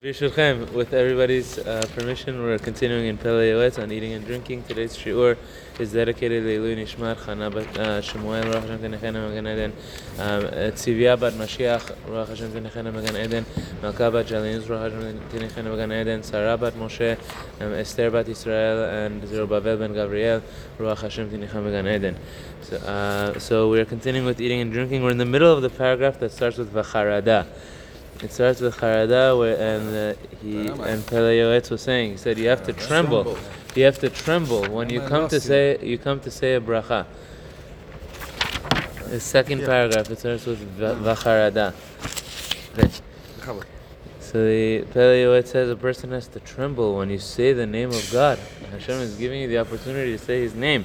With everybody's uh, permission, we're continuing in Pele Yoetz on eating and drinking. Today's shiur is dedicated to Leilu Nishmat Chana bat uh, Shemuel Ruach Hashem Tenechena Magan Eden, um, Tzivia bat Mashiach Ruach Hashem Tenechena Magan Eden, Malka bat Jalinus Ruach Hashem Tenechena Magan Eden, Sarah bat Moshe, um, Esther bat Israel, and Zerubbabel ben Gabriel Ruach Hashem Tenechena Magan Eden. So, uh, so we're continuing with eating and drinking. We're in the middle of the paragraph that starts with Vacharada. It starts with Harada, where, and uh, he and Pele Yoetz was saying. He said you have to tremble. You have to tremble when you come to say you come to say a bracha. The second paragraph it starts with Vacharada. So the Pele Yoetz says a person has to tremble when you say the name of God. Hashem is giving you the opportunity to say His name.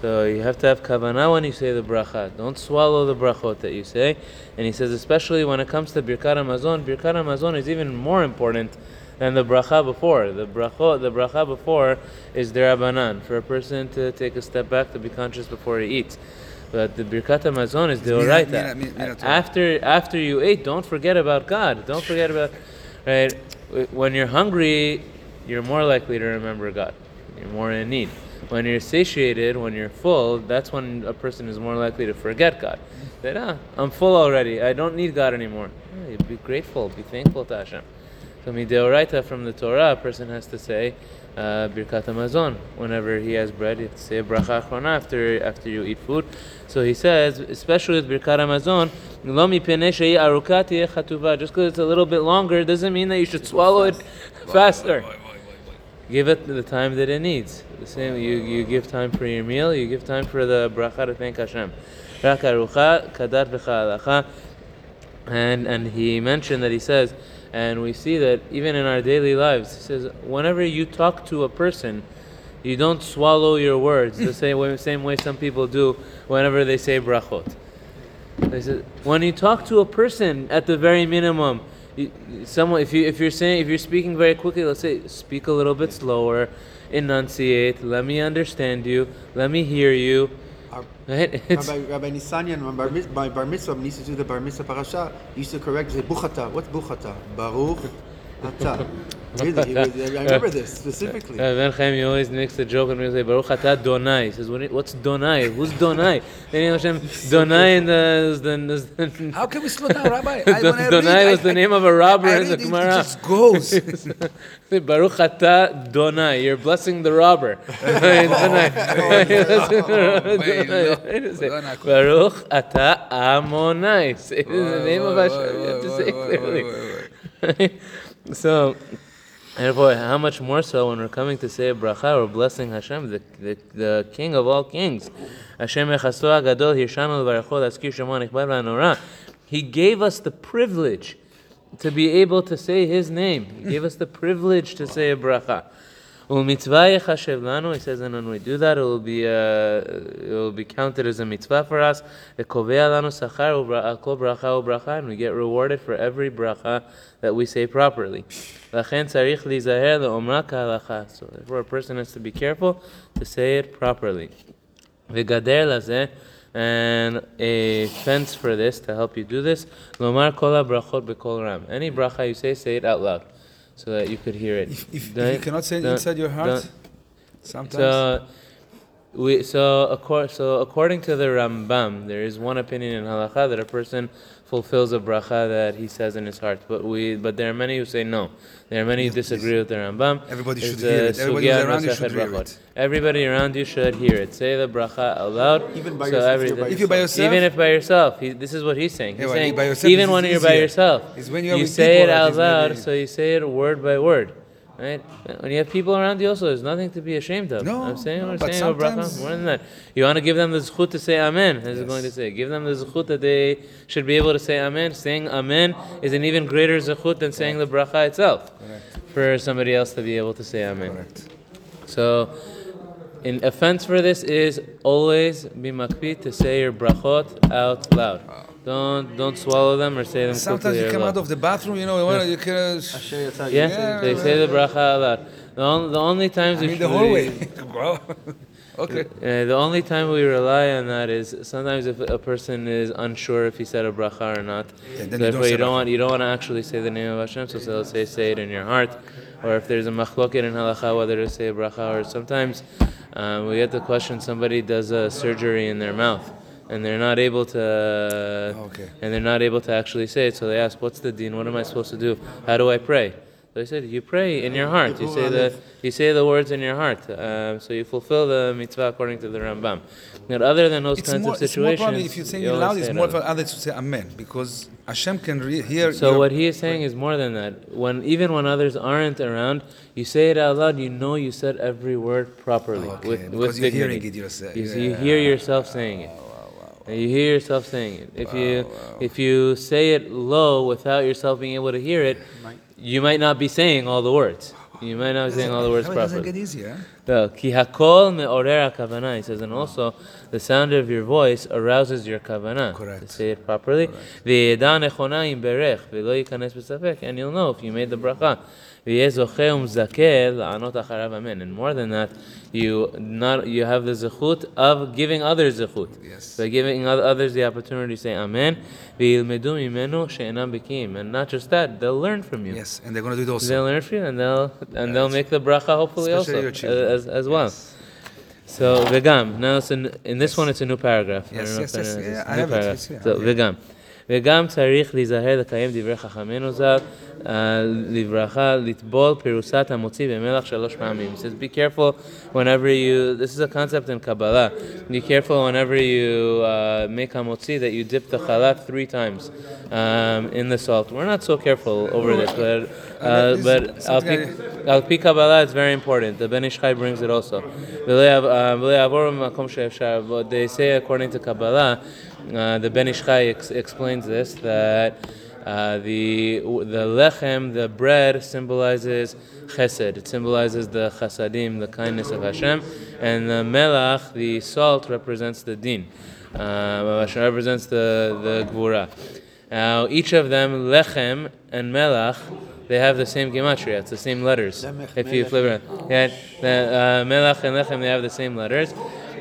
So you have to have kavanah when you say the bracha. Don't swallow the brachot that you say. And he says, especially when it comes to birkat hamazon, birkat hamazon is even more important than the bracha before. The bracha, the bracha before is derabanan for a person to take a step back to be conscious before he eats. But the birkat hamazon is deoraita. After after you ate, don't forget about God. Don't forget about right. When you're hungry, you're more likely to remember God. You're more in need. When you're satiated, when you're full, that's when a person is more likely to forget God. That ah, I'm full already. I don't need God anymore. Yeah, be grateful. Be thankful to Hashem. So mideoraita from the Torah, a person has to say uh, birkat hamazon whenever he has bread. You have to say bracha achrona after after you eat food. So he says, especially with birkat hamazon, lo mipnei arukati chatuva. Just because it's a little bit longer doesn't mean that you should swallow it faster. Give it the time that it needs. The same, you, you give time for your meal, you give time for the bracha to thank Hashem. And, and he mentioned that he says, and we see that even in our daily lives, he says, whenever you talk to a person, you don't swallow your words the same way, same way some people do whenever they say brachot. They said, when you talk to a person, at the very minimum, someone if you if you're saying if you're speaking very quickly, let's say speak a little bit slower, enunciate. Let me understand you. Let me hear you. Right? Rabbi, Rabbi Nisanian, my bar, mitzvah, when he used to do the bar mitzvah parasha, used to correct, say, Buchata. What's Buchata? Baruch Ata. Really, was, I remember this specifically. Ben Chaim always makes the joke and we say Baruch Ata Donai. He says, "What's Donai? Who's Donai?" Then you Hashem Donai in uh, the, the, How can we slow down, Rabbi? Donai was the name of a robber in the Gemara. It just goes. Baruch Ata Donai. You're blessing the robber. Baruch Ata Amonai. Say the name of Hashem. You have to say clearly. So, therefore, how much more so when we're coming to say a bracha or blessing Hashem, the, the, the King of all kings. Hashem v'anora. He gave us the privilege to be able to say His name. He gave us the privilege to say a bracha. U'mitzvah yechashev lanu. He says, and when we do that, it will be uh, it will be counted as a mitzvah for us. V'kovea lanu sachar bracha and we get rewarded for every bracha that we say properly. Lachen. So therefore, a person has to be careful to say it properly. V'gader lazeh. And a fence for this to help you do this. Lomar kol brachot bekol ram. Any bracha you say, say it out loud so that you could hear it. If, if, if you cannot say it inside your heart, sometimes. So, we, so, accor- so according to the Rambam, there is one opinion in halacha that a person fulfills a bracha that he says in his heart. But we, but there are many who say no. There are many who disagree with the Rambam. Everybody should hear it. Everybody around you should hear it. Everybody around you should hear it. Say the bracha aloud. Even by so yourself. Every, if you're by yourself. Even if by yourself. He, this is what he's saying. He's yeah, saying yourself, even when you're by yourself. When you you say it out loud, so you say it word by word. Right? When you have people around you also, there's nothing to be ashamed of. No, I'm saying, no, but saying sometimes... more than that. You want to give them the zchut to say amen, as yes. going to say. Give them the zchut that they should be able to say amen. Saying amen is an even greater zchut than saying the bracha itself. Correct. For somebody else to be able to say amen. Correct. So, an offense for this is always be makpid to say your brachot out loud. Don't don't swallow them or say them Sometimes you come out of the bathroom, you know, yeah. you can. Yeah, yeah, they say the bracha out loud. The only, the only times I mean, the hallway, bro. Okay. Uh, the only time we rely on that is sometimes if a person is unsure if he said a bracha or not. Yeah, then you Therefore, don't you don't want you don't want to actually say the name of Hashem. So they'll say say it in your heart, or if there's a machloket in halacha whether to say a bracha or sometimes um, we get the question somebody does a surgery in their mouth and they're not able to Okay. and they're not able to actually say it. So they ask, "What's the din? What am I supposed to do? How do I pray?" So I said, "You pray in your heart. You say the you say the words in your heart. Um, so you fulfill the mitzvah according to the Rambam. But other than those It's kinds more, of it's more situations, probably if you say it loud, it's more for others to say Amen because Hashem can re- hear. So your- what he is saying is more than that. When even when others aren't around, you say it out loud. You know you said every word properly Okay, with because with you're dignity. hearing it yourself. You, Yeah. you hear yourself saying it. And You hear yourself saying it. If you if you say it low without yourself being able to hear it, you might not be saying all the words. You might not be saying all the words How it doesn't properly. get easier. Well, ki hakol me'orer hakavana. He says, and also the sound of your voice arouses your kavana. Correct. To say it properly. V'yeda nechona im berech v'lo yikanes b'safek. And you'll know if you made the bracha. V'yeh zoche umzakel la'anot acharav amen. And more than that, you not you have the zechut of giving others zechut. Yes. By giving others the opportunity to say amen. V'yilmedu mimenu she'enam bikim. And not just that, they'll learn from you. Yes, and they're going to do those. They'll learn from you, and they'll and they'll make the bracha hopefully also as, as well. So vegam. Now it's in, in this one it's a new paragraph. Yes, yes, yes, yeah, I new have paragraph. it's here, So yeah. vegam. וגם צריך להיזהר לקיים דברי חכמינו ז"ל, לברכה, לטבול פירוסת המוציא במלח שלוש פעמים. He says be careful whenever you, this is a concept in Kabbalah, be careful whenever you uh, make המוציא that you dip the challah three times um, in the salt. We're not so careful over this, but, uh, but al, pi, Kabbalah it's very important. The Ben Ish Chai brings it also. Uh, they say according to Kabbalah, uh, the Ben Ish Chai ex- explains this that uh, the the lechem, the bread, symbolizes chesed. It symbolizes the chasadim, the kindness of Hashem, and the melach, the salt, represents the din. Uh, Hashem represents the the gvura. Now each of them, lechem and melach, they have the same gematria. It's the same letters. If you flip it, around. yeah, the uh, melach and lechem, they have the same letters,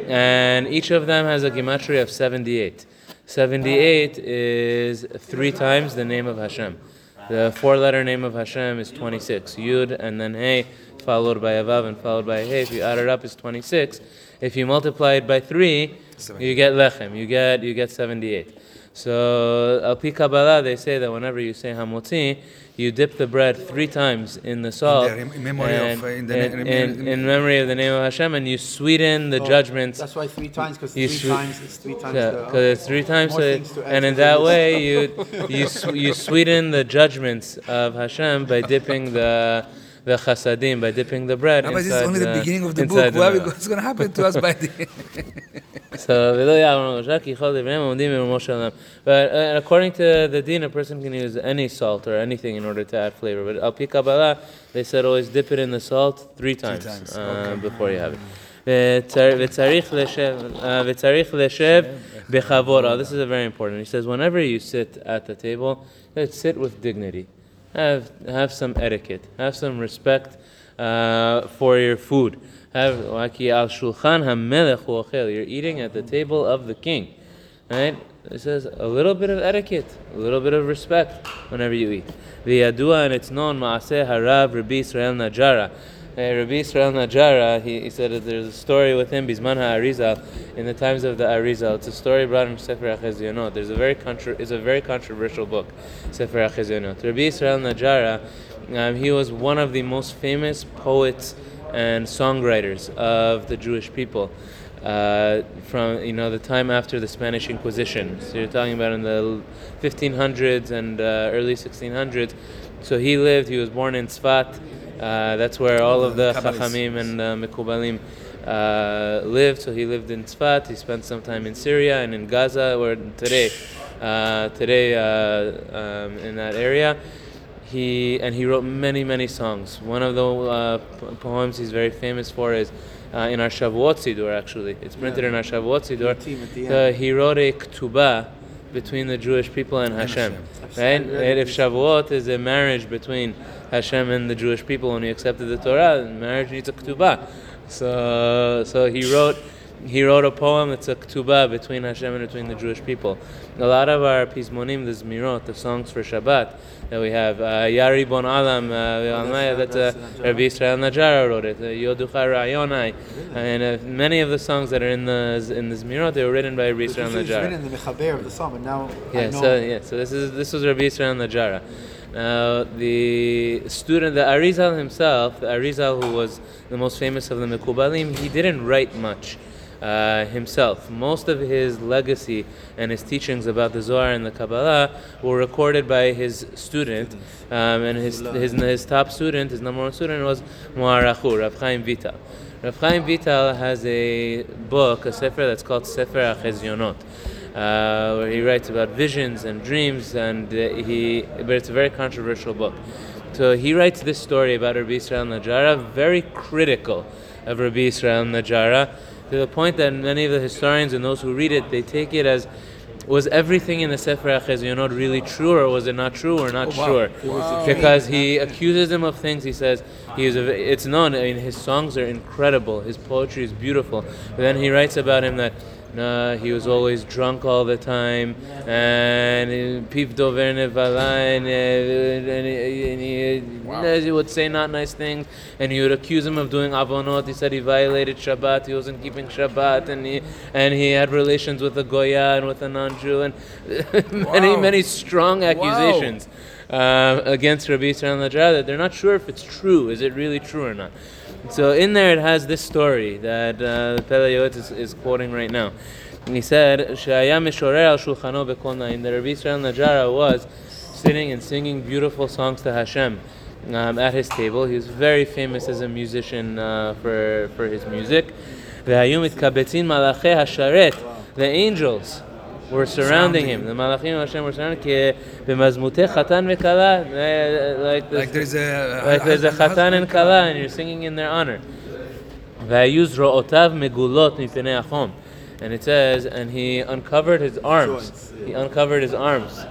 and each of them has a gematria of seventy-eight. 78 is three times the name of Hashem. The four letter name of Hashem is 26. Yud and then Hey, followed by a Vav and followed by Hey. If you add it up, it's 26. If you multiply it by three, you get Lechem. You get, you get 78. So, Al Pi Kabbalah, they say that whenever you say Hamotzi, you dip the bread three times in the salt. there, in memory of, uh, in the- in- in- in memory of the name of Hashem, and you sweeten the Oh, judgments That's why three times, because three swe- times, it's three times. yeah, the- because it's three times, so things to add and in that list. way you you sw- you sweeten the judgments of Hashem by dipping the the chasadim by dipping the bread Rabbi, this is inside only the beginning of the inside book. the What melech. what's going to happen to us by the So ולא יעבור ראשה, כי כל דבריהם עומדים במרומו של עולם. But uh, according to the din, a person can use any salt or anything in order to add flavor. But al pi Kabbalah, they said always dip it in the salt three times, times, uh, before you have it. וצר- וצריך לשב, uh, וצריך לשב בכבוד. Oh, This is a very important. He says whenever you sit at the table, let's sit with dignity. Have have some etiquette. Have some respect uh, for your food. Have al shulchan. You're eating at the table of the king, right? It says a little bit of etiquette, a little bit of respect whenever you eat. V'yadua and it's known maaseh harav Rabbi Israel Najara. Uh, Rabbi Israel Najara, he, he said that there's a story with him, Bisman HaArizal, in the times of the Arizal. It's a story brought in Sefer HaChezionot. There's a very contra- it's a very controversial book, Sefer HaChezionot. Rabbi Israel Najara, um, he was one of the most famous poets and songwriters of the Jewish people. Uh, from you know the time after the Spanish Inquisition, so you're talking about in the 1500s and uh, early 1600s. So he lived. He was born in Tzfat. Uh, that's where all of the. Chachamim and uh, Mekubalim uh, lived. So he lived in Tzfat. He spent some time in Syria and in Gaza, where today, uh, today uh, um, in that area. He and he wrote many many songs. One of the uh, poems he's very famous for is uh, in our Shavuot Sidur. Actually, it's printed Yeah. in our Shavuot Sidur. Team at the he wrote a ketubah between the Jewish people and Hashem. Right? read it. And if Shavuot is a marriage between Hashem and the Jewish people when he accepted the Torah, marriage needs a ketubah. So, so he wrote, he wrote a poem. It's a ketubah between Hashem and between the Jewish people. A lot of our pismonim, the zmirot, the songs for Shabbat that we have, uh, Yah Ribon Alam, uh, that's- that uh, Rabbi Israel Najara wrote it. Uh, Yoducha Rayonai, and uh, many of the songs that are in the in the zmirot, they were written by Rabbi Israel written in the mechaber of the psalm, and now Yeah, know. so yeah, so this is this was Rabbi Israel Najara. Now the student, the Arizal himself, the Arizal who was the most famous of the Mekubalim, he didn't write much uh, himself. Most of his legacy and his teachings about the Zohar and the Kabbalah were recorded by his student, um, and his, his his top student, his number one student was Mu'arachu, Rav Chaim Vital. Rav Chaim Vital has a book, a sefer that's called Sefer HaChezionot uh, where he writes about visions and dreams, and uh, he, but it's a very controversial book. So he writes this story about Rabbi Israel Najara, very critical of Rabbi Israel Najara, to the point that many of the historians and those who read it, they take it as was everything in the Sefer HaChezionot really true, or was it not true, or not sure? Because he accuses him of things. He says he is. A, it's known. I mean, his songs are incredible. His poetry is beautiful. But then he writes about him that Nah, he was always drunk all the time, and Piv Dover Nevala, and, uh, and he- he, would say not nice things, and he would accuse him of doing avonot. He said he violated Shabbat, he wasn't keeping Shabbat, and he and he had relations with a Goya and with a non-Jew, and many Wow. many strong accusations uh, against Rabbi Yisrael Najjar that they're not sure if it's true. Is it really true or not? So in there it has this story that uh, Pele Yoetz, is quoting right now. And he said, that al the Rabbi Israel Najara was sitting and singing beautiful songs to Hashem. Um, at his table, he was very famous as a musician uh, for, for his music. The angels we're surrounding him. The Malachim Hashem were surrounding him. Eh, like, there's a like there's a chatan and kala, and you're singing in their honor. And it says, and he uncovered his arms. He uncovered his arms.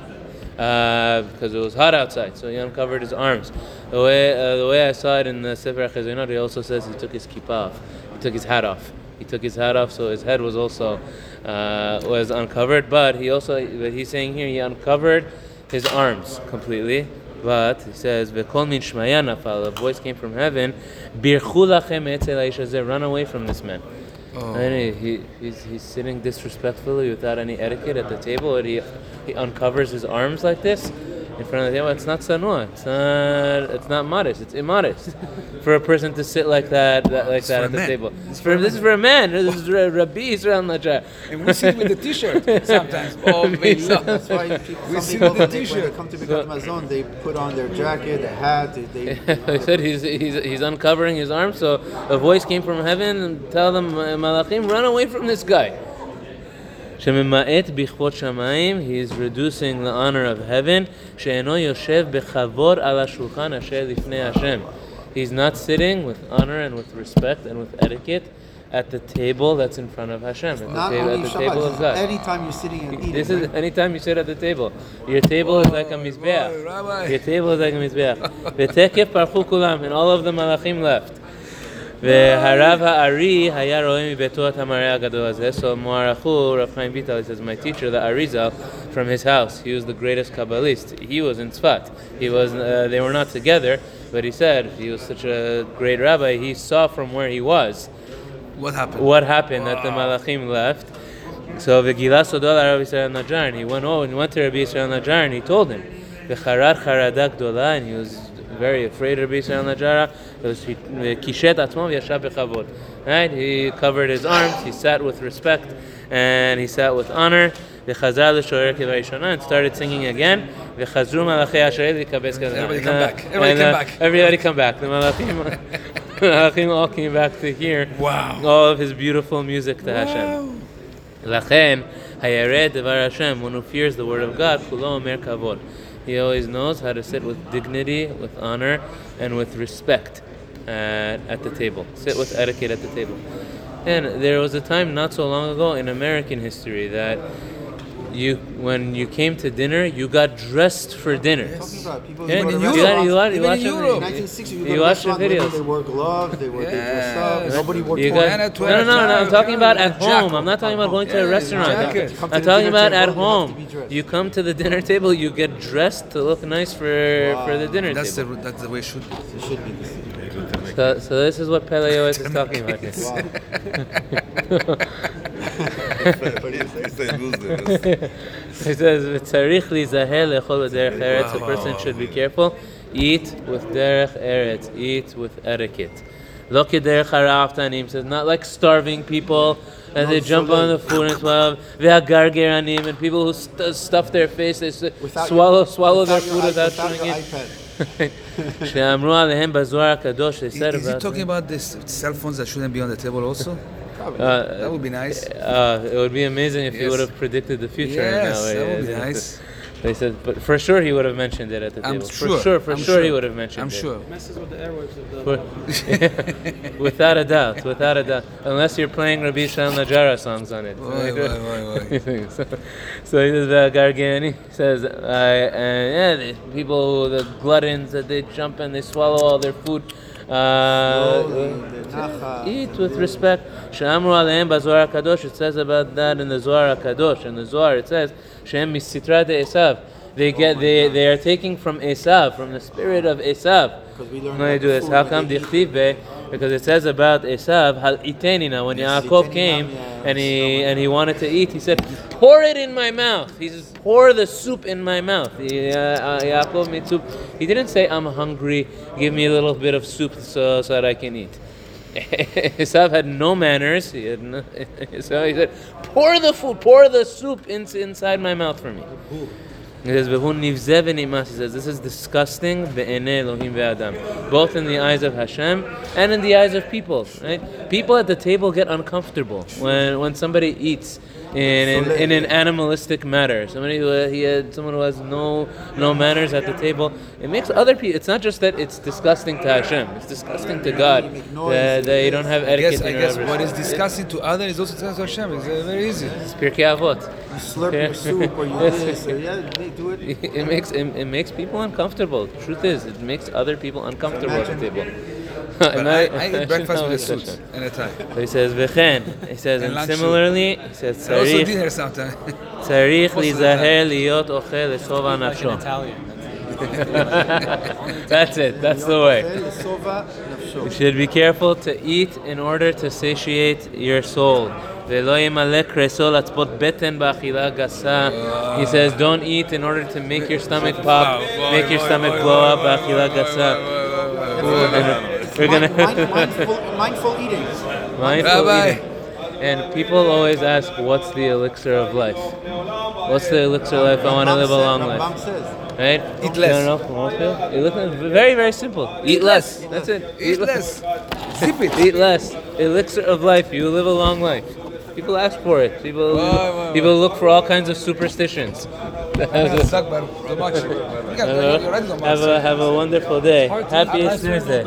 Uh, because it was hot outside, so he uncovered his arms. The way, uh, the way I saw it in the Sefer HaChezionot, he also says he took his kippah off. He took his hat off. He took his hat off, so his head was also uh, was uncovered. But he also, but he's saying here, he uncovered his arms completely. But he says, "V'kol min shmaya nafal." A voice came from heaven. Birchu lachem etzel. Run away from this man. And he, he, he's, he's sitting disrespectfully without any etiquette at the table, and he, he uncovers his arms like this in front of the table. It's not sanua. It's not. It's not modest. It's immodest for a person to sit like that, that like It's that at the man. table. It's for, this is for a man. This is Ra- Rabbi Israel Najjar. And we sit with the T-shirt sometimes. Oh, That's why people, We some see people, the when they, when t-shirt. they come to Birkat Mazon, they put on their jacket, their hat, they, they I said he's, he's, he's uncovering his arms, so a voice came from heaven and tell them, Malachim, run away from this guy. Shemima'et he is reducing the honor of heaven. She'eno yoshev bechavor. He's not sitting with honor and with respect and with etiquette at the table that's in front of Hashem. It's at the, table, at the Shabbat, table of God. Anytime you're sitting and eating. This is right? anytime you sit at the table. Your table is like a mizbeach. Your table is like a mizbeach. and all of the malachim left. V'harav ha'ari haya roim betuat hamareh agadol hazeh. So Moarachu, Rav Chaim Vital, says, my teacher, the Arizal, from his house, he was the greatest Kabbalist. He was in Tzfat. He was. Uh, they were not together, but he said he was such a great rabbi. He saw from where he was. What happened? What happened wow. that the Malachim left? So v'gilas odol Rabbi Yisrael Najara. He went oh, over and went to Rabbi Yisrael Najara. He told him, v'charad charadak and He was very afraid of Rabbi Yisrael Najjar. Kishet atzmo v'yashav b'chavod. Right? He covered his arms, he sat with respect, and he sat with honor. V'chazar l'shorer k'varishona, and started singing again. V'chazru malachei asherei l'kabez kazan. Everybody come And, uh, back. Everybody and, come uh, back. Everybody come back. The Malachim, Malachim all came back to hear Wow. all of his beautiful music to Hashem. לכן, הירא דבר Hashem, one who fears the word of God, כולו אומר כבוד. He always knows how to sit with dignity, with honor, and with respect at, at the table. Sit with etiquette at the table. And there was a time not so long ago in American history that you when you came to dinner, you got dressed for dinner. Talking about people Yeah, who go to you, Europe. got, you, watch, you Even watch in Europe. 1960, you, You watch the videos. They wore gloves. They wore they dress up. Nobody wore You toys. got, no, no, no, no. I'm talking about at home. I'm not talking about going to a restaurant. jacket. You come to I'm talking about at you have to home. You come to the dinner table, you get dressed to look nice for for the dinner That's the that's the way it should be. It should be. So, so this is what Pele Yoetz is talking about here. He says, "V'tzarich lizahel lechol b'derech eretz." A person should be careful. Eat with derech eretz. Eat with etiquette. Lo kederech hara'aftanim. Says not like starving people. And they jump on the food and swallow. V'hagargeranim and people who st- stuff their face. They s- Without swallow your- swallow their without food your, without without chewing your it. iPad. שאמרו עליהם בזוהר הקדוש, they Is, said is he about talking them. about this cell phones that shouldn't be on the table also? Uh, That would be nice. Uh, it would be amazing if he Yes. would have predicted the future. in Yes, way. that would be Yeah, nice. They said, but for sure he would have mentioned it at the I'm table. sure. For sure, for I'm sure, he would have mentioned it. I'm it. sure. messes with the airwaves of the For- without a doubt, without a doubt. Unless you're playing Rabbi Shalom Najara songs on it. Why, why, why, so, so he says, uh, Gargani says, uh, and yeah, the people, the gluttons, that they jump and they swallow all their food uh, eat with respect. Shamru alayim bazwar kadosh. It says about that in the Zohar Kadosh. In the Zohar, it says Shem misitra Esav. They get oh they, they are taking from Esav, from the spirit of Esav. Because we they do this. How come dichtive? Because it says about Esav hal itenina when Yaakov came and he and he wanted to eat, he said "Pour it in my mouth." He says, "Pour the soup in my mouth." Uh, uh. He didn't say, "I'm hungry. Give me a little bit of soup so so that I can eat." Esav had no manners. He had no, so he said, "Pour the food, pour the soup in, inside my mouth for me." He says. He says, "This is disgusting, both in the eyes of Hashem and in the eyes of people." Right? People at the table get uncomfortable when when somebody eats in in, in an animalistic manner. Somebody who he had someone who has no no manners at the table. It makes other people. It's not just that it's disgusting to Hashem. It's disgusting to God that, that you don't have I etiquette. guess, I in your guess what is disgusting to others is also disgusting to Hashem. It's uh, very easy. It's Pirkei Avot. You slurp your soup or you this or yeah, do it. It makes it, it makes people uncomfortable. The truth is, it makes other people uncomfortable at the table. But I, I eat breakfast with a suit and a tie. So he says v'chen. He says, And and lunch suit. similarly, he says And also tzarich dinner sometimes. tzarich Most of the time. lizaher liot ochel esova like an nafsho. Italian. That's it. That's the way. Sova nafsho. You should be careful to eat in order to satiate your soul. ולא ימלא קרסו לצפות בטן באכילה גסה. He says, don't eat in order to make your stomach pop, make your stomach blow up באכילה גסה. we're gonna- Mind- gonna mind- mindful, mindful eating. mindful Rabbi. eating. And people always ask, what's the elixir of life? What's the elixir of life? I want to live a long life. says. Right? Eat less. No, no, no. You Very, very simple. Eat less. That's it. Eat less. Zip it. Eat less. Elixir of life. You live a long life. People ask for it. People Why, why, people look for all kinds of superstitions. Suck, but so much. You got- you're right, so much. have a have a wonderful day. Happy to- Happiest Thursday.